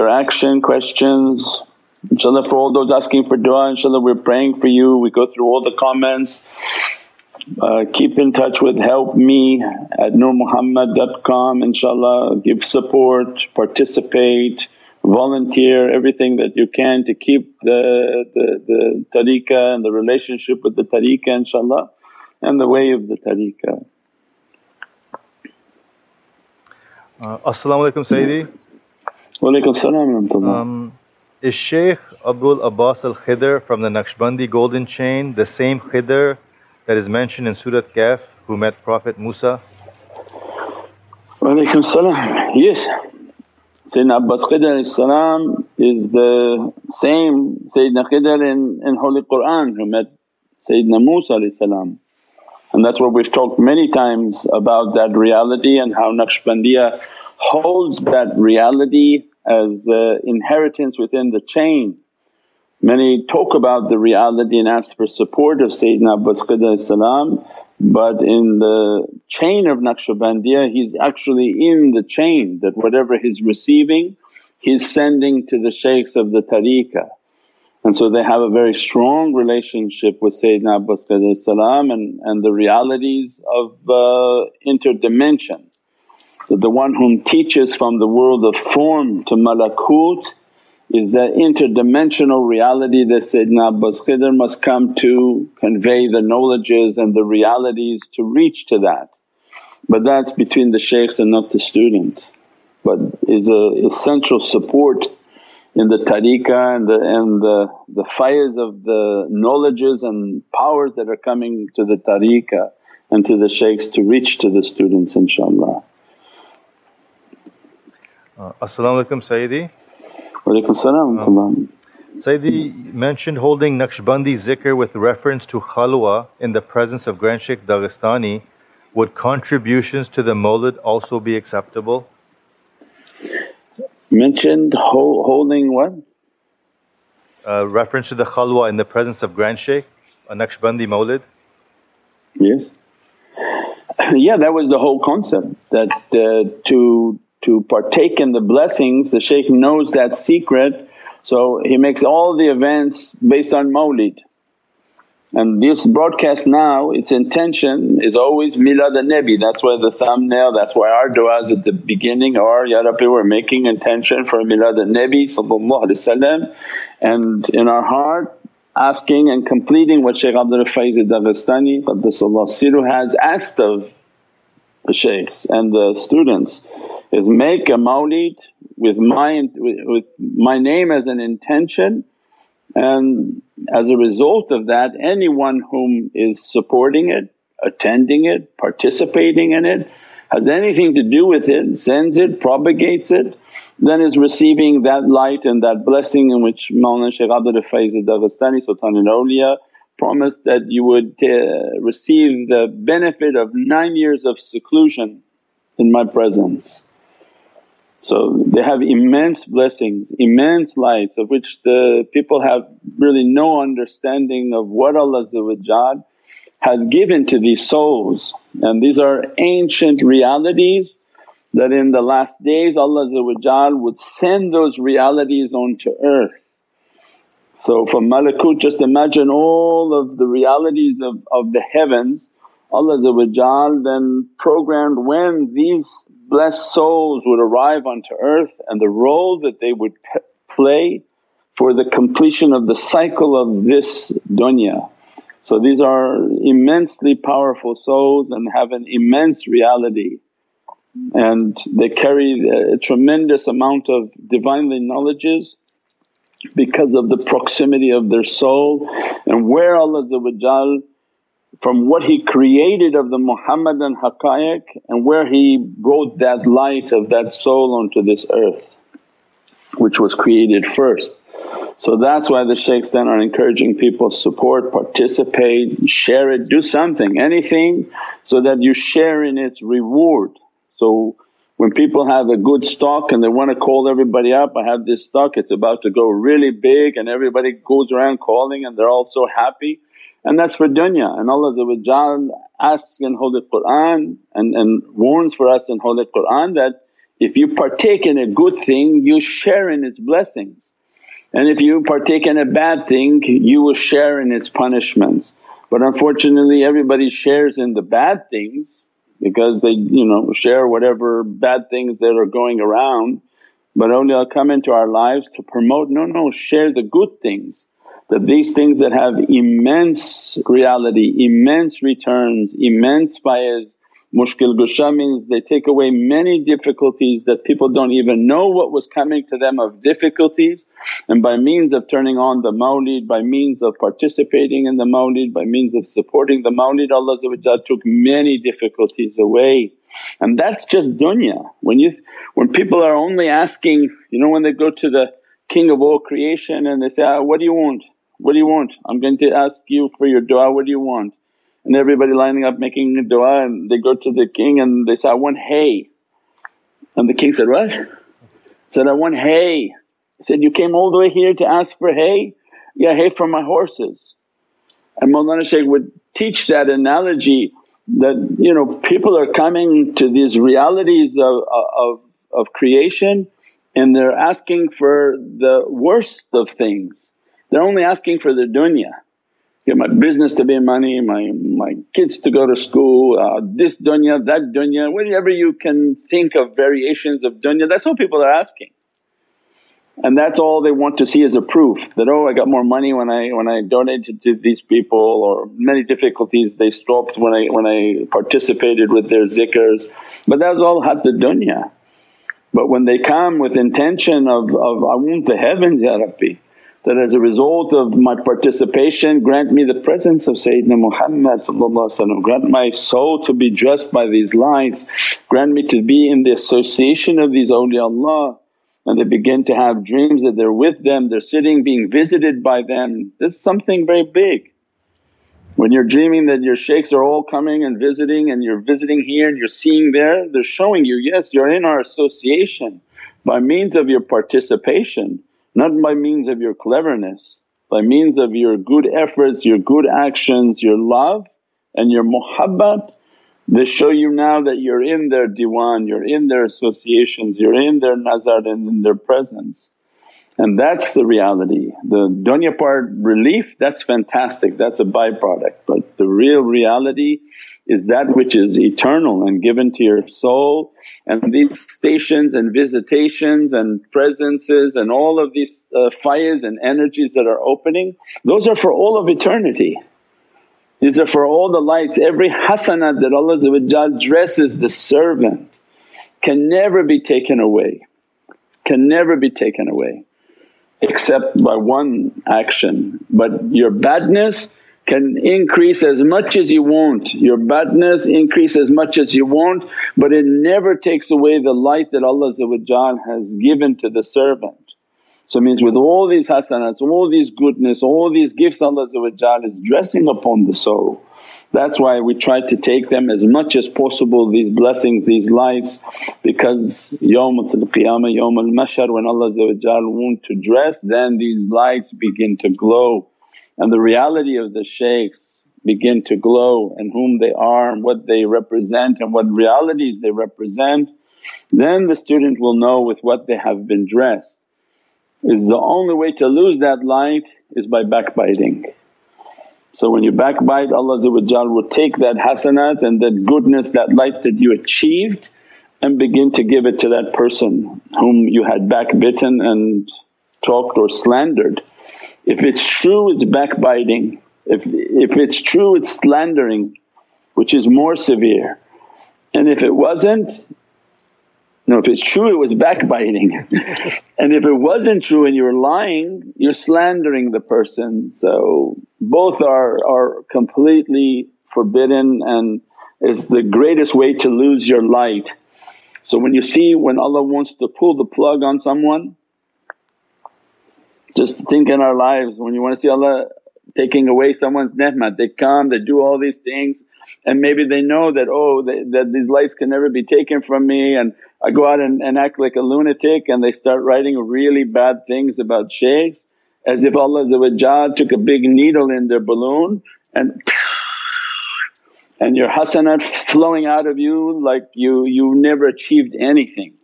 interaction, questions. Inshallah for all those asking for dua, inshallah we're praying for you. We go through all the comments. Uh, keep in touch with help me at nurmuhammad.com inshaAllah, give support, participate, volunteer everything that you can to keep the, the, the tariqah and the relationship with the tariqah inshaAllah and the way of the tariqah. Uh, Sayyidi. Wa alaykum salam um, Is Shaykh Abdul Abbas al Khidr from the Naqshbandi golden chain the same Khidr that is mentioned in Surat Kahf who met Prophet Musa? Wa alaykum salam. Yes. Sayyidina Abbas Khidr salam is the same Sayyidina Khidr in, in Holy Qur'an who met Sayyidina Musa salam. And that's what we've talked many times about that reality and how Naqshbandiya holds that reality as inheritance within the chain. Many talk about the reality and ask for support of Sayyidina Abbas salam but in the chain of Naqshbandiya he's actually in the chain that whatever he's receiving he's sending to the shaykhs of the tariqah. And so they have a very strong relationship with Sayyidina Abbas and, and the realities of uh, interdimension. The one whom teaches from the world of form to malakut is the interdimensional reality that Sayyidina Abbas Khidr must come to convey the knowledges and the realities to reach to that. But that's between the shaykhs and not the student. But is a essential support in the tariqah and the, and the, the faiz of the knowledges and powers that are coming to the tariqah and to the shaykhs to reach to the students inshaAllah. Uh, As-salamu alaykum Sayyidi. Walaykum salam um, Sayyidi mentioned holding Naqshbandi zikr with reference to khalwa in the presence of Grand Sheikh Dagestani. Would contributions to the mawlid also be acceptable? Mentioned ho- holding what? Uh, reference to the khalwa in the presence of Grand Sheikh, a Naqshbandi mawlid? Yes. Yeah, that was the whole concept that uh, to to partake in the blessings, the shaykh knows that secret. So he makes all the events based on mawlid. And this broadcast now its intention is always milad al-Nabi, that's why the thumbnail, that's why our du'as at the beginning are, Ya Rabbi we're making intention for milad al-Nabi and in our heart asking and completing what Shaykh Abdul Faiz al-Dagestani Qaddasallahu has asked of the shaykhs and the students is make a mawlid with my, with my name as an intention and as a result of that anyone whom is supporting it, attending it, participating in it, has anything to do with it, sends it, propagates it, then is receiving that light and that blessing in which Mawlana Shaykh Abdul Faiz Dagestani Sultan al-Awliya promised that you would uh, receive the benefit of nine years of seclusion in my presence. So they have immense blessings, immense lights of which the people have really no understanding of what Allah has given to these souls. And these are ancient realities that in the last days Allah would send those realities onto earth. So from malakut just imagine all of the realities of, of the heavens Allah then programmed when these blessed souls would arrive onto earth and the role that they would play for the completion of the cycle of this dunya. So these are immensely powerful souls and have an immense reality and they carry a tremendous amount of Divinely knowledges because of the proximity of their soul and where Allah from what He created of the Muhammadan haqqaiq and where He brought that light of that soul onto this earth which was created first. So that's why the shaykhs then are encouraging people support, participate, share it, do something, anything so that you share in its reward. So when people have a good stock and they want to call everybody up, I have this stock, it's about to go really big and everybody goes around calling and they're all so happy and that's for dunya. And Allah asks in Holy Qur'an and, and warns for us in Holy Qur'an that If you partake in a good thing you share in its blessings and if you partake in a bad thing you will share in its punishments. But unfortunately everybody shares in the bad things because they you know share whatever bad things that are going around. But awliya come into our lives to promote, no, no, share the good things. That these things that have immense reality, immense returns, immense faiz, Mushkil Gusha means they take away many difficulties that people don't even know what was coming to them of difficulties and by means of turning on the mawlid, by means of participating in the mawlid, by means of supporting the mawlid Allah took many difficulties away. And that's just dunya. When you when people are only asking, you know when they go to the king of all creation and they say, ah, what do you want? What do you want? I'm going to ask you for your dua, what do you want? and everybody lining up making a dua and they go to the king and they say, I want hay. And the king said, what? Said, I want hay. He said, you came all the way here to ask for hay? Yeah, hay for my horses. And Mawlana Shaykh would teach that analogy that you know people are coming to these realities of, of, of creation and they're asking for the worst of things. They're only asking for the dunya get my business to be money, my, my kids to go to school, uh, this dunya, that dunya, whatever you can think of variations of dunya that's all people are asking. And that's all they want to see as a proof that, oh I got more money when I when I donated to these people or many difficulties they stopped when I when I participated with their zikrs. But that's all had the dunya. But when they come with intention of, of I want the heavens Ya Rabbi that as a result of my participation grant me the presence of Sayyidina Muhammad grant my soul to be dressed by these lights, grant me to be in the association of these awliyaullah. And they begin to have dreams that they're with them, they're sitting being visited by them. This is something very big. When you're dreaming that your shaykhs are all coming and visiting and you're visiting here and you're seeing there, they're showing you, yes you're in our association. By means of your participation not by means of your cleverness, by means of your good efforts, your good actions, your love and your muhabbat they show you now that you're in their diwan, you're in their associations, you're in their nazar and in their presence. And that's the reality. The dunya part relief that's fantastic, that's a byproduct but the real reality is that which is eternal and given to your soul and these stations and visitations and presences and all of these uh, faiz and energies that are opening those are for all of eternity. These are for all the lights, every hasanat that Allah dresses the servant can never be taken away, can never be taken away except by one action. But your badness can increase as much as you want, your badness increase as much as you want but it never takes away the light that Allah has given to the servant. So it means with all these hasanats, all these goodness, all these gifts Allah is dressing upon the soul. That's why we try to take them as much as possible these blessings, these lights because Yawmatul Qiyamah, Yawmul Mahshar when Allah want to dress then these lights begin to glow and the reality of the shaykhs begin to glow and whom they are and what they represent and what realities they represent, then the student will know with what they have been dressed. Is the only way to lose that light is by backbiting. So when you backbite Allah will take that hasanat and that goodness, that light that you achieved and begin to give it to that person whom you had backbitten and talked or slandered. If it's true it's backbiting, if, if it's true it's slandering which is more severe and if it wasn't no, if it's true it was backbiting and if it wasn't true and you're lying you're slandering the person. So both are, are completely forbidden and is the greatest way to lose your light. So when you see when Allah wants to pull the plug on someone just think in our lives when you want to see Allah taking away someone's ni'mat, they come, they do all these things and maybe they know that, oh they, that these lights can never be taken from me and I go out and, and act like a lunatic and they start writing really bad things about shaykhs as if Allah took a big needle in their balloon and and your hasanat flowing out of you like you, you never achieved anything.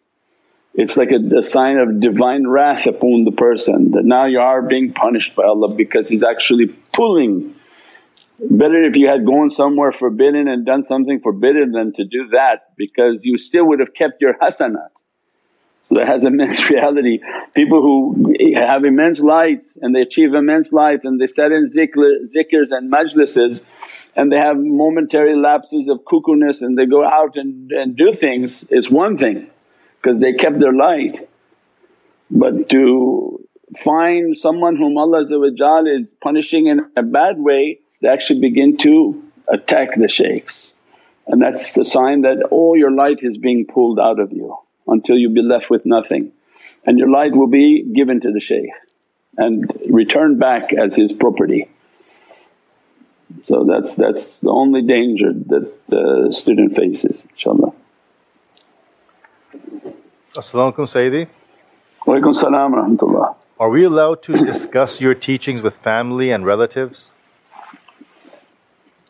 It's like a, a, sign of divine wrath upon the person that now you are being punished by Allah because He's actually pulling. Better if you had gone somewhere forbidden and done something forbidden than to do that because you still would have kept your hasanat. So that has immense reality. People who have immense lights and they achieve immense lights and they set in zikr, zikrs and majlises and they have momentary lapses of cuckoo-ness and they go out and, and do things is one thing because they kept their light. But to find someone whom Allah is punishing in a bad way they actually begin to attack the shaykhs and that's the sign that all your light is being pulled out of you until you be left with nothing and your light will be given to the shaykh and returned back as his property. So that's that's the only danger that the student faces inshaAllah. As-salamu alaykum Sayyidi. Walaykum salam rahmatullah. Are we allowed to discuss your teachings with family and relatives?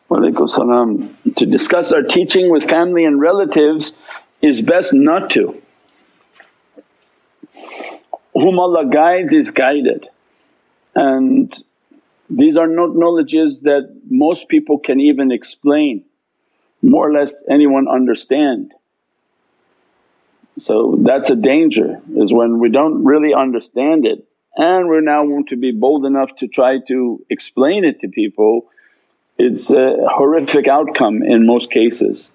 Walaykum salam. To discuss our teaching with family and relatives is best not to whom Allah guides is guided and these are not knowledges that most people can even explain, more or less anyone understand. So that's a danger is when we don't really understand it and we're now want to be bold enough to try to explain it to people, it's a horrific outcome in most cases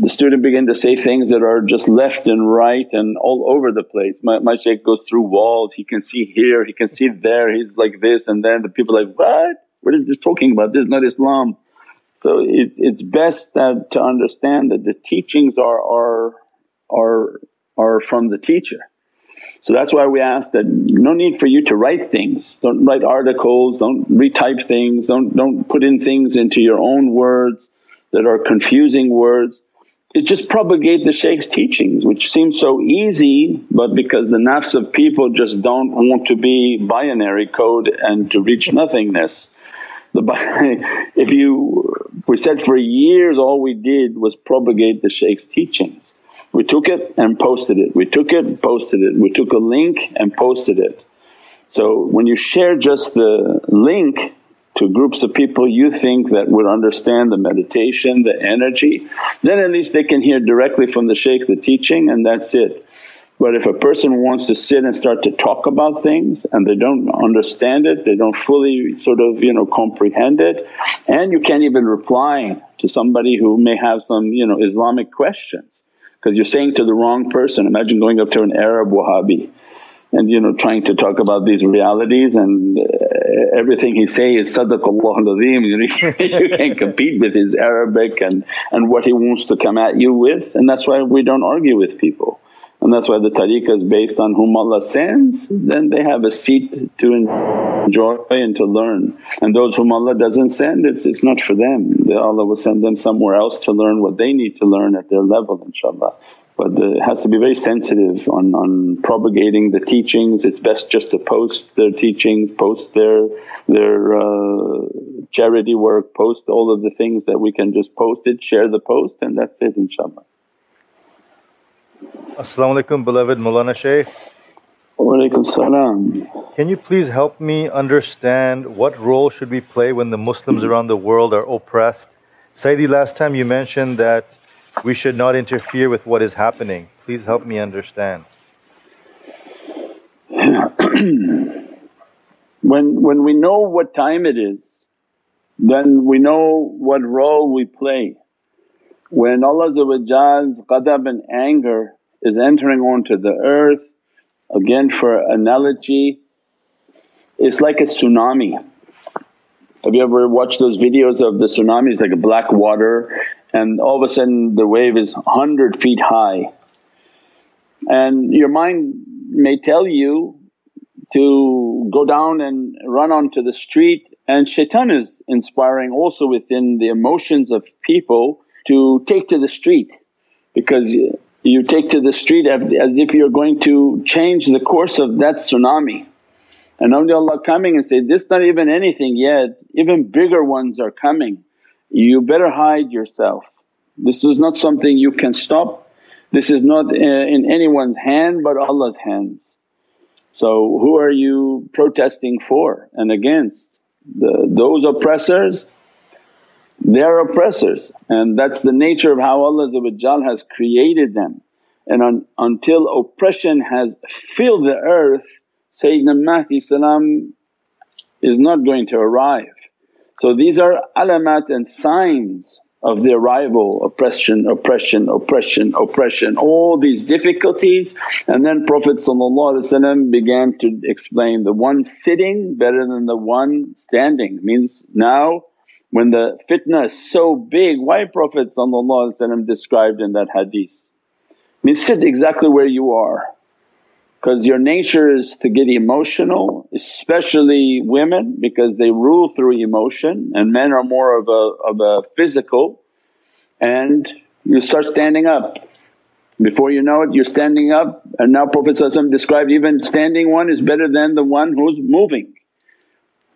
the student begin to say things that are just left and right and all over the place. My, my shaykh goes through walls, he can see here, he can see there, he's like this and then the people like, what? What is this talking about? This is not Islam. So it, it's best that to understand that the teachings are, are, are, are from the teacher. So that's why we ask that no need for you to write things, don't write articles, don't retype things, don't, don't put in things into your own words that are confusing words it just propagate the shaykh's teachings which seems so easy but because the nafs of people just don't want to be binary code and to reach nothingness. The, if you we said for years all we did was propagate the shaykh's teachings. We took it and posted it, we took it posted it, we took a link and posted it. So when you share just the link to groups of people you think that would understand the meditation, the energy, then at least they can hear directly from the shaykh the teaching and that's it. But if a person wants to sit and start to talk about things and they don't understand it, they don't fully sort of you know comprehend it and you can't even reply to somebody who may have some you know Islamic questions because you're saying to the wrong person. Imagine going up to an Arab Wahhabi and you know trying to talk about these realities and uh, everything he say is sadaqallahu al-azim. You can't compete with his Arabic and, and what he wants to come at you with. And that's why we don't argue with people and that's why the tariqah is based on whom Allah sends then they have a seat to enjoy and to learn and those whom Allah doesn't send it's, it's not for them Allah will send them somewhere else to learn what they need to learn at their level inshaAllah but it has to be very sensitive on, on propagating the teachings. It's best just to post their teachings, post their their uh, charity work, post all of the things that we can just post it, share the post and that's it inshaAllah. As-salamu alaykum beloved Mawlana Shaykh. Walaikum salam. Can you please help me understand what role should we play when the Muslims around the world are oppressed? Sayyidi last time you mentioned that we should not interfere with what is happening. Please help me understand. when, when we know what time it is, then we know what role we play. When Allah's qadab and anger is entering onto the earth, again for analogy, it's like a tsunami. Have you ever watched those videos of the tsunami? It's like a black water and all of a sudden the wave is 100 feet high. And your mind may tell you to go down and run onto the street and shaitan is inspiring also within the emotions of people to take to the street because you take to the street as if you're going to change the course of that tsunami. And awliyaullah coming and say, this is not even anything yet, even bigger ones are coming you better hide yourself. This is not something you can stop This is not uh, in anyone's hand but Allah's hands. So who are you protesting for and against? The, those oppressors, they're oppressors and that's the nature of how Allah has created them. And un, until oppression has filled the earth, Sayyidina Mahdi salam is not going to arrive. So these are alamat and signs of the arrival, oppression, oppression, oppression, oppression, all these difficulties. And then Prophet began to explain the one sitting better than the one standing. Means now when the fitna is so big, why Prophet described in that hadith? Means sit exactly where you are because your nature is to get emotional especially women because they rule through emotion and men are more of a, of a physical and you start standing up. Before you know it you're standing up and now Prophet described even standing one is better than the one who's moving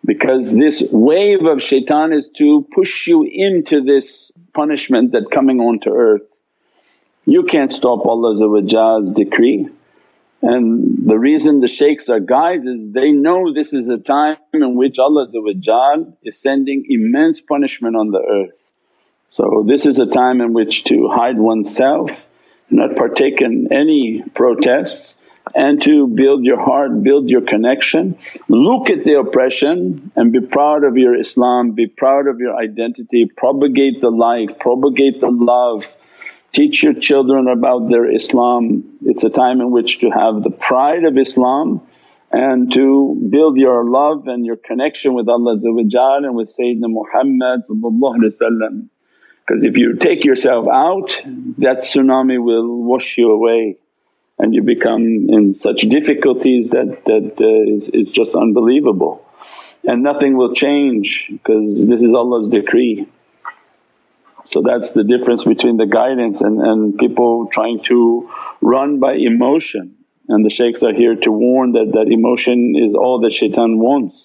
because this wave of shaitan is to push you into this punishment that coming onto earth. You can't stop Allah's decree and the reason the shaykhs are guides is they know this is a time in which Allah is sending immense punishment on the earth. So this is a time in which to hide oneself, not partake in any protests and to build your heart, build your connection. Look at the oppression and be proud of your Islam, be proud of your identity, propagate the life, propagate the love Teach your children about their Islam. It's a time in which to have the pride of Islam and to build your love and your connection with Allah and with Sayyidina Muhammad because if you take yourself out that tsunami will wash you away and you become in such difficulties that, that uh, is, just unbelievable and nothing will change because this is Allah's decree. So that's the difference between the guidance and, and people trying to run by emotion and the shaykhs are here to warn that that emotion is all that shaitan wants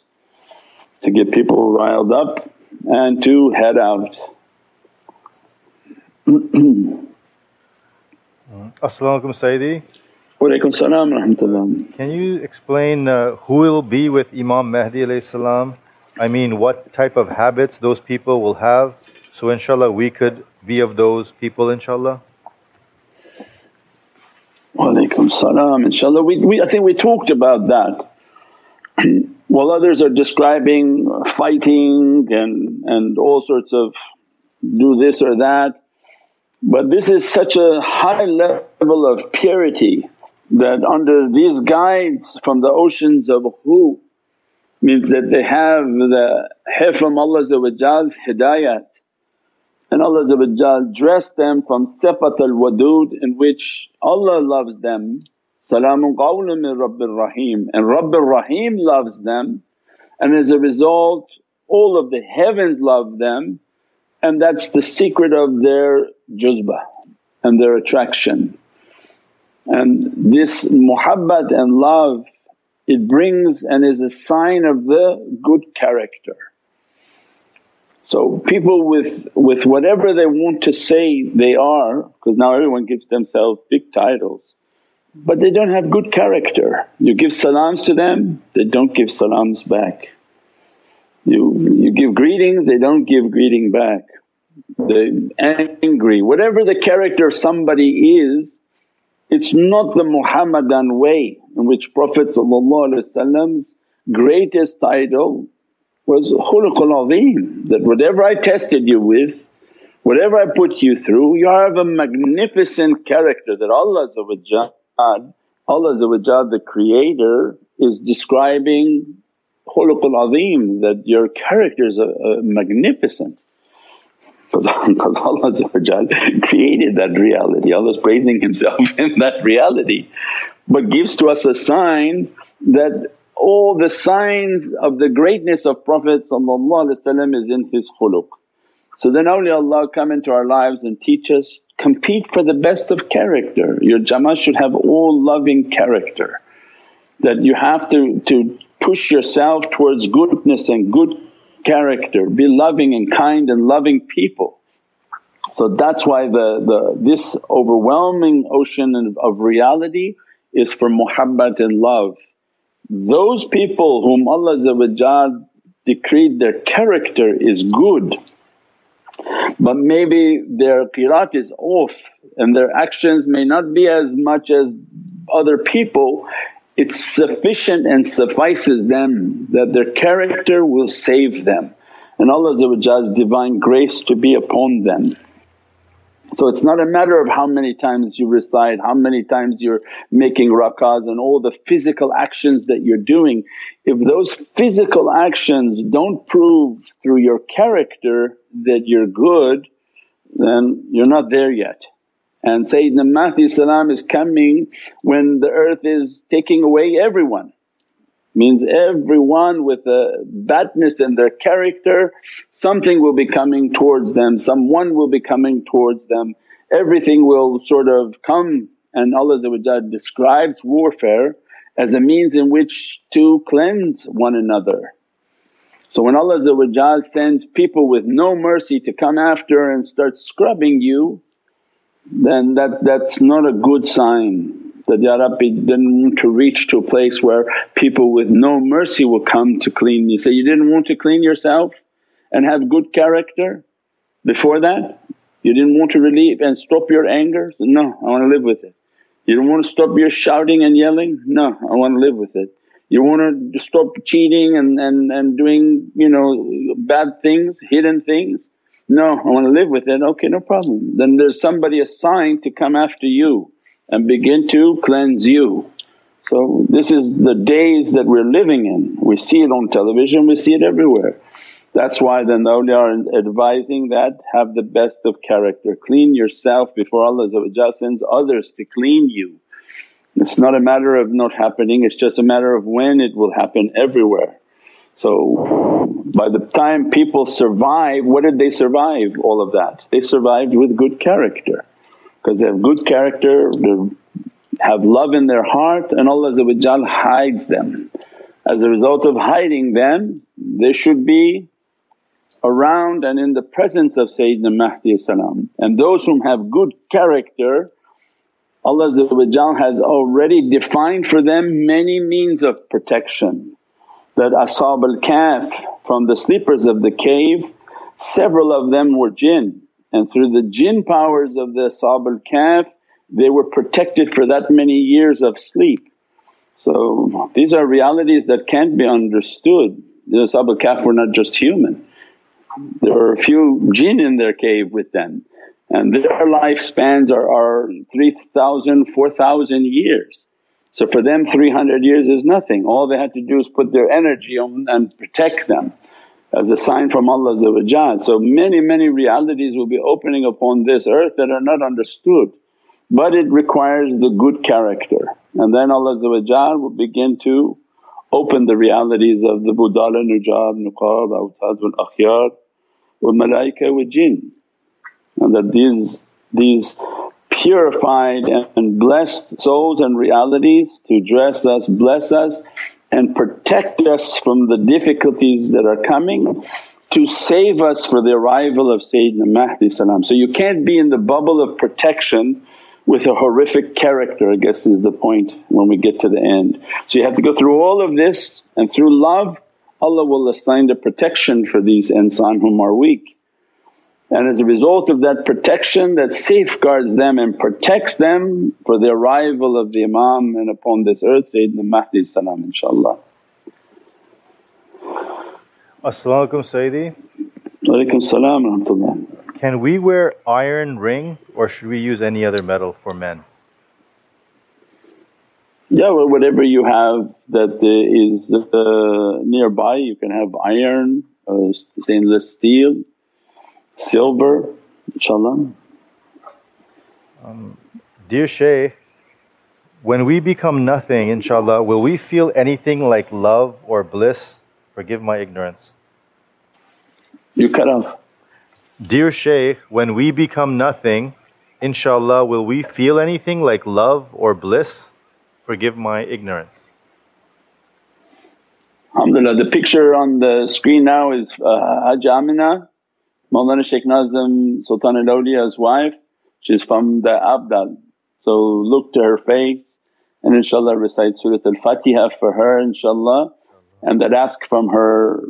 to get people riled up and to head out. As-salamu alaykum Sayyidi. Walaykum salam rahmatullah. Can you explain uh, who will be with Imam Mahdi alayhi salam? I mean what type of habits those people will have so inshaAllah we could be of those people inshaAllah. Walaikum salam inshaAllah. We, we, I think we talked about that. While others are describing fighting and, and all sorts of do this or that, but this is such a high level of purity that under these guides from the oceans of who means that they have the hifz from Allah's hidayat. And Allah dressed them from sifat al-wadud in which Allah loves them, Salaamun qawlun min Rabbir Rahim and Rabbir Rahim loves them. And as a result all of the heavens love them. And that's the secret of their juzbah and their attraction. And this muhabbat and love it brings and is a sign of the good character. So people with, with whatever they want to say they are because now everyone gives themselves big titles but they don't have good character. You give salams to them, they don't give salams back. You, you give greetings, they don't give greeting back. They're angry, whatever the character somebody is it's not the Muhammadan way in which Prophet's greatest title was khuluqul azim that whatever I tested you with, whatever I put you through you have a magnificent character that Allah Allah the creator is describing khuluqul azim that your character is magnificent because Allah created that reality, Allah's praising Himself in that reality but gives to us a sign that all the signs of the greatness of Prophet is in his khuluq. So then awliyaullah come into our lives and teach us, compete for the best of character. Your jamaat should have all loving character that you have to, to push yourself towards goodness and good character, be loving and kind and loving people. So that's why the, the this overwhelming ocean of, reality is for muhabbat and love. Those people whom Allah decreed their character is good but maybe their qiraat is off and their actions may not be as much as other people, it's sufficient and suffices them that their character will save them and Allah's divine grace to be upon them. So it's not a matter of how many times you recite, how many times you're making rakahs and all the physical actions that you're doing. If those physical actions don't prove through your character that you're good then you're not there yet. And Sayyidina Mahdi salam is coming when the earth is taking away everyone means everyone with a badness in their character something will be coming towards them, someone will be coming towards them, everything will sort of come and Allah describes warfare as a means in which to cleanse one another. So when Allah sends people with no mercy to come after and start scrubbing you then that, that's not a good sign that, Ya Rabbi didn't want to reach to a place where people with no mercy will come to clean me. Say, you didn't want to clean yourself and have good character before that? You didn't want to relieve and stop your anger? No, I want to live with it. You don't want to stop your shouting and yelling? No, I want to live with it. You want to stop cheating and, and, and doing you know bad things, hidden things? No, I want to live with it. Okay, no problem. Then there's somebody assigned to come after you and begin to cleanse you. So this is the days that we're living in. We see it on television, we see it everywhere. That's why then the awliya are advising that have the best of character, clean yourself before Allah sends others to clean you. It's not a matter of not happening, it's just a matter of when it will happen everywhere. So by the time people survive, what did they survive all of that? They survived with good character because they have good character, they have love in their heart and Allah hides them. As a result of hiding them they should be around and in the presence of Sayyidina Mahdi and those whom have good character Allah has already defined for them many means of protection that Ashab al-Kahf from the sleepers of the cave several of them were jinn and through the jinn powers of the Ashab al-Kahf they were protected for that many years of sleep. So these are realities that can't be understood. The Ashab al-Kahf were not just human, there were a few jinn in their cave with them and their lifespans are, are 3,000, 4,000 years. So for them 300 years is nothing, all they had to do is put their energy on and protect them as a sign from Allah So many, many realities will be opening upon this earth that are not understood but it requires the good character. And then Allah will begin to open the realities of the budala, nujab, nuqab, awtad wal akhyar wa malaika wa jinn. And that these, these purified and blessed souls and realities to dress us, bless us and protect us from the difficulties that are coming to save us for the arrival of Sayyidina Mahdi salam. So you can't be in the bubble of protection with a horrific character I guess is the point when we get to the end. So you have to go through all of this and through love Allah will assign the protection for these insan whom are weak. And as a result of that protection that safeguards them and protects them for the arrival of the Imam and upon this earth Sayyidina Mahdi salam inshaAllah. As-salamu alaykum Sayyidi. Alaykum salam rahmatullah. Can we wear iron ring or should we use any other metal for men? Yeah, well, whatever you have that is uh, nearby you can have iron, uh, stainless steel silver inshaAllah. Um, dear Shaykh, when we become nothing inshaAllah will we feel anything like love or bliss? Forgive my ignorance. You cut off. Dear Shaykh, when we become nothing inshallah, will we feel anything like love or bliss? Forgive my ignorance. Alhamdulillah, the picture on the screen now is uh, Hajj Amina Mawlana Shaykh Nazim Sultan al-Awliya's wife, she's from the Abdal. So look to her face and inshaAllah recite Surat al-Fatiha for her inshaAllah and that ask from her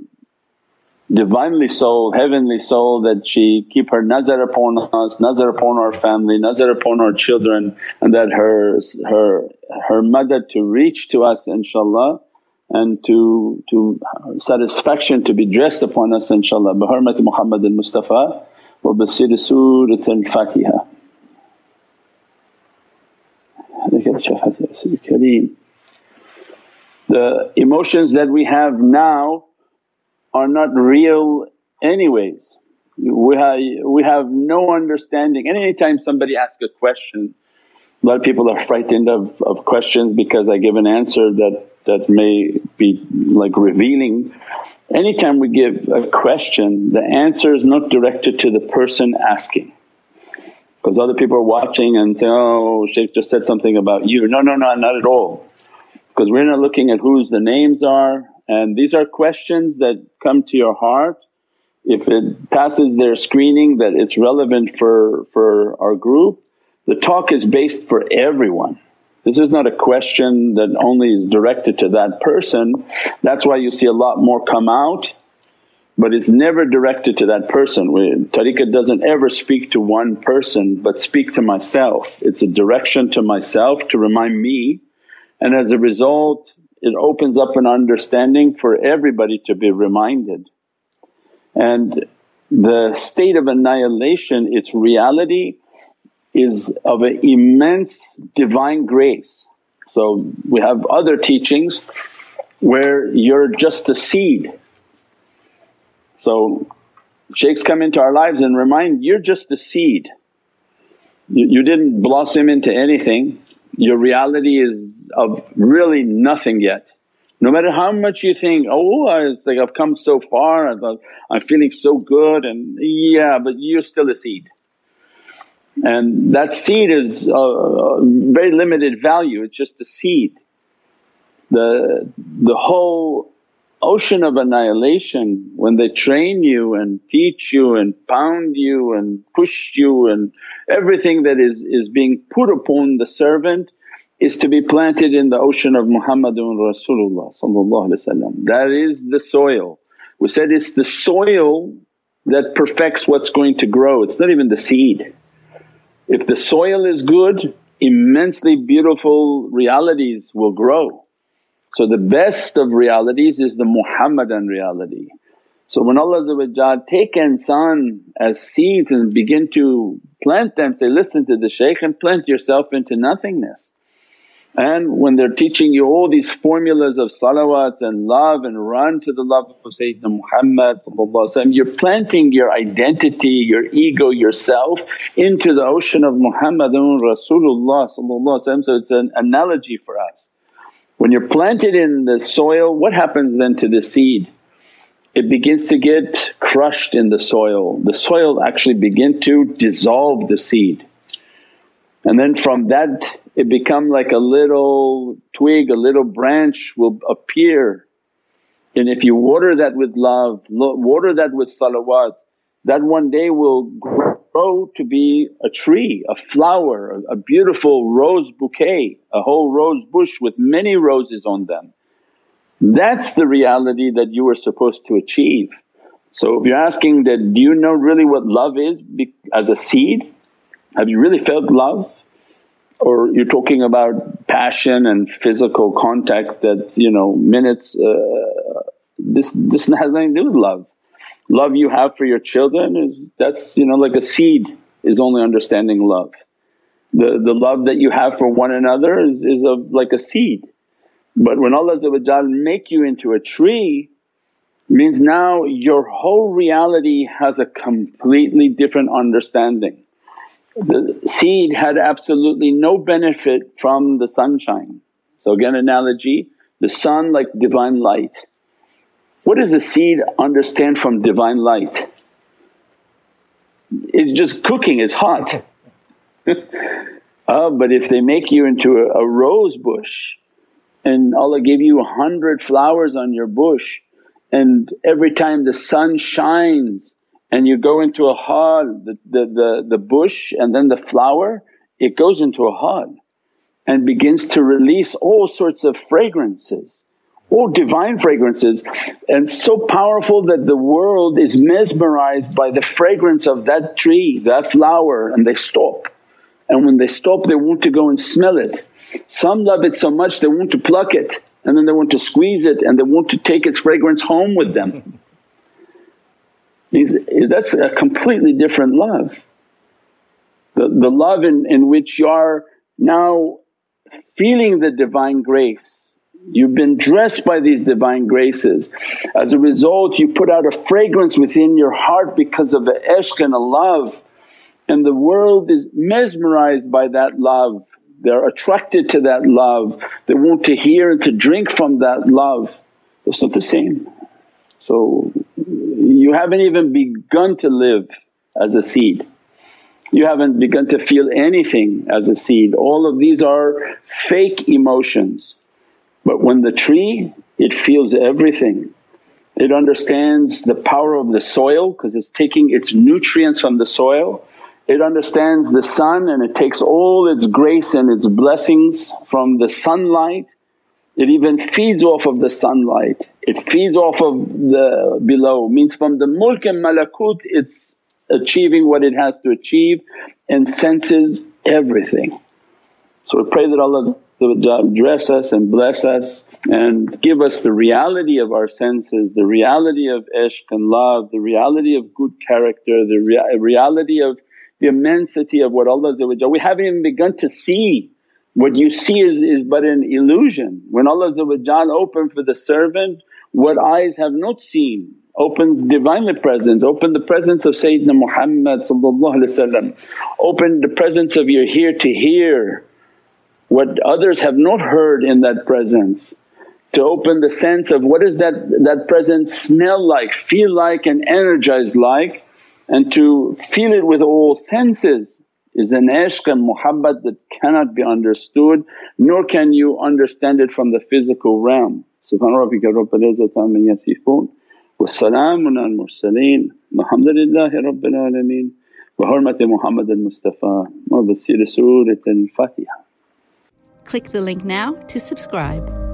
Divinely soul, heavenly soul that she keep her nazar upon us, nazar upon our family, nazar upon our children and that her her her madad to reach to us inshaAllah and to to satisfaction to be dressed upon us inshaAllah. Bi hurmati Muhammad al-Mustafa wa basir Surat al-Fatiha. The emotions that we have now are not real anyways. We have, we have no understanding and anytime somebody asks a question a lot of people are frightened of, of questions because I give an answer that, that may be like revealing. Anytime we give a question the answer is not directed to the person asking because other people are watching and say, oh Shaykh just said something about you. No, no, no not at all because we're not looking at whose the names are and these are questions that come to your heart. If it passes their screening that it's relevant for, for our group, the talk is based for everyone. This is not a question that only is directed to that person. That's why you see a lot more come out but it's never directed to that person. Tariqah doesn't ever speak to one person but speak to myself. It's a direction to myself to remind me and as a result it opens up an understanding for everybody to be reminded. And the state of annihilation, its reality is of an immense divine grace. So we have other teachings where you're just a seed. So shaykhs come into our lives and remind, you're just a seed. You, you didn't blossom into anything, your reality is of really nothing yet. No matter how much you think, oh it's like I've come so far, I'm feeling so good and yeah but you're still a seed. And that seed is a, a very limited value, it's just a seed. The, the whole ocean of annihilation when they train you and teach you and pound you and push you and everything that is, is being put upon the servant is to be planted in the ocean of Muhammadun Rasulullah That is the soil. We said it's the soil that perfects what's going to grow, it's not even the seed. If the soil is good, immensely beautiful realities will grow. So the best of realities is the Muhammadan reality. So when Allah take insan as seeds and begin to plant them, say, listen to the shaykh and plant yourself into nothingness. And when they're teaching you all these formulas of salawat and love and run to the love of Sayyidina Muhammad you're planting your identity, your ego, yourself into the ocean of Muhammadun Rasulullah so it's an analogy for us. When you're planted in the soil what happens then to the seed? It begins to get crushed in the soil, the soil actually begin to dissolve the seed. And then from that it become like a little twig, a little branch will appear. And if you water that with love, water that with salawat, that one day will grow to be a tree, a flower, a beautiful rose bouquet, a whole rose bush with many roses on them. That's the reality that you were supposed to achieve. So if you're asking that, do you know really what love is as a seed? Have you really felt love? Or you're talking about passion and physical contact that you know minutes, uh, this, this has nothing to do with love. Love you have for your children is that's you know like a seed is only understanding love. The, the love that you have for one another is, is of like a seed. But when Allah make you into a tree means now your whole reality has a completely different understanding. The seed had absolutely no benefit from the sunshine. So again analogy, the sun like divine light. What does the seed understand from divine light? It's just cooking, it's hot. uh, but if they make you into a, a rose bush and Allah gave you a hundred flowers on your bush and every time the sun shines and you go into a hall, the, the, the, the bush and then the flower, it goes into a hall and begins to release all sorts of fragrances, all divine fragrances and so powerful that the world is mesmerized by the fragrance of that tree, that flower and they stop. And when they stop they want to go and smell it. Some love it so much they want to pluck it and then they want to squeeze it and they want to take its fragrance home with them. That's a completely different love. The, the love in, in which you are now feeling the Divine grace. You've been dressed by these Divine graces. As a result you put out a fragrance within your heart because of the ishq and the love and the world is mesmerized by that love. They're attracted to that love, they want to hear and to drink from that love. It's not the same. So you haven't even begun to live as a seed. You haven't begun to feel anything as a seed. All of these are fake emotions. But when the tree, it feels everything. It understands the power of the soil because it's taking its nutrients from the soil. It understands the sun and it takes all its grace and its blessings from the sunlight. It even feeds off of the sunlight, it feeds off of the below means from the mulk and malakut it's achieving what it has to achieve and senses everything. So we pray that Allah dress us and bless us and give us the reality of our senses, the reality of ishq and love, the reality of good character, the rea- reality of the immensity of what Allah we haven't even begun to see. What you see is, is but an illusion. When Allah opened for the servant what eyes have not seen, opens Divinely presence, open the presence of Sayyidina Muhammad open the presence of your hear to hear what others have not heard in that presence. To open the sense of what does that, that presence smell like, feel like and energize like and to feel it with all senses is an ishq and muhabbat that cannot be understood nor can you understand it from the physical realm. Subhana rabbika rabbil izzati amma yasifoon wa salaamun al mursaleen walhamdulillahi rabbil alameen wa hurmati Muhammad al Mustafa wa basir Surat al Fatiha. Click the link now to subscribe.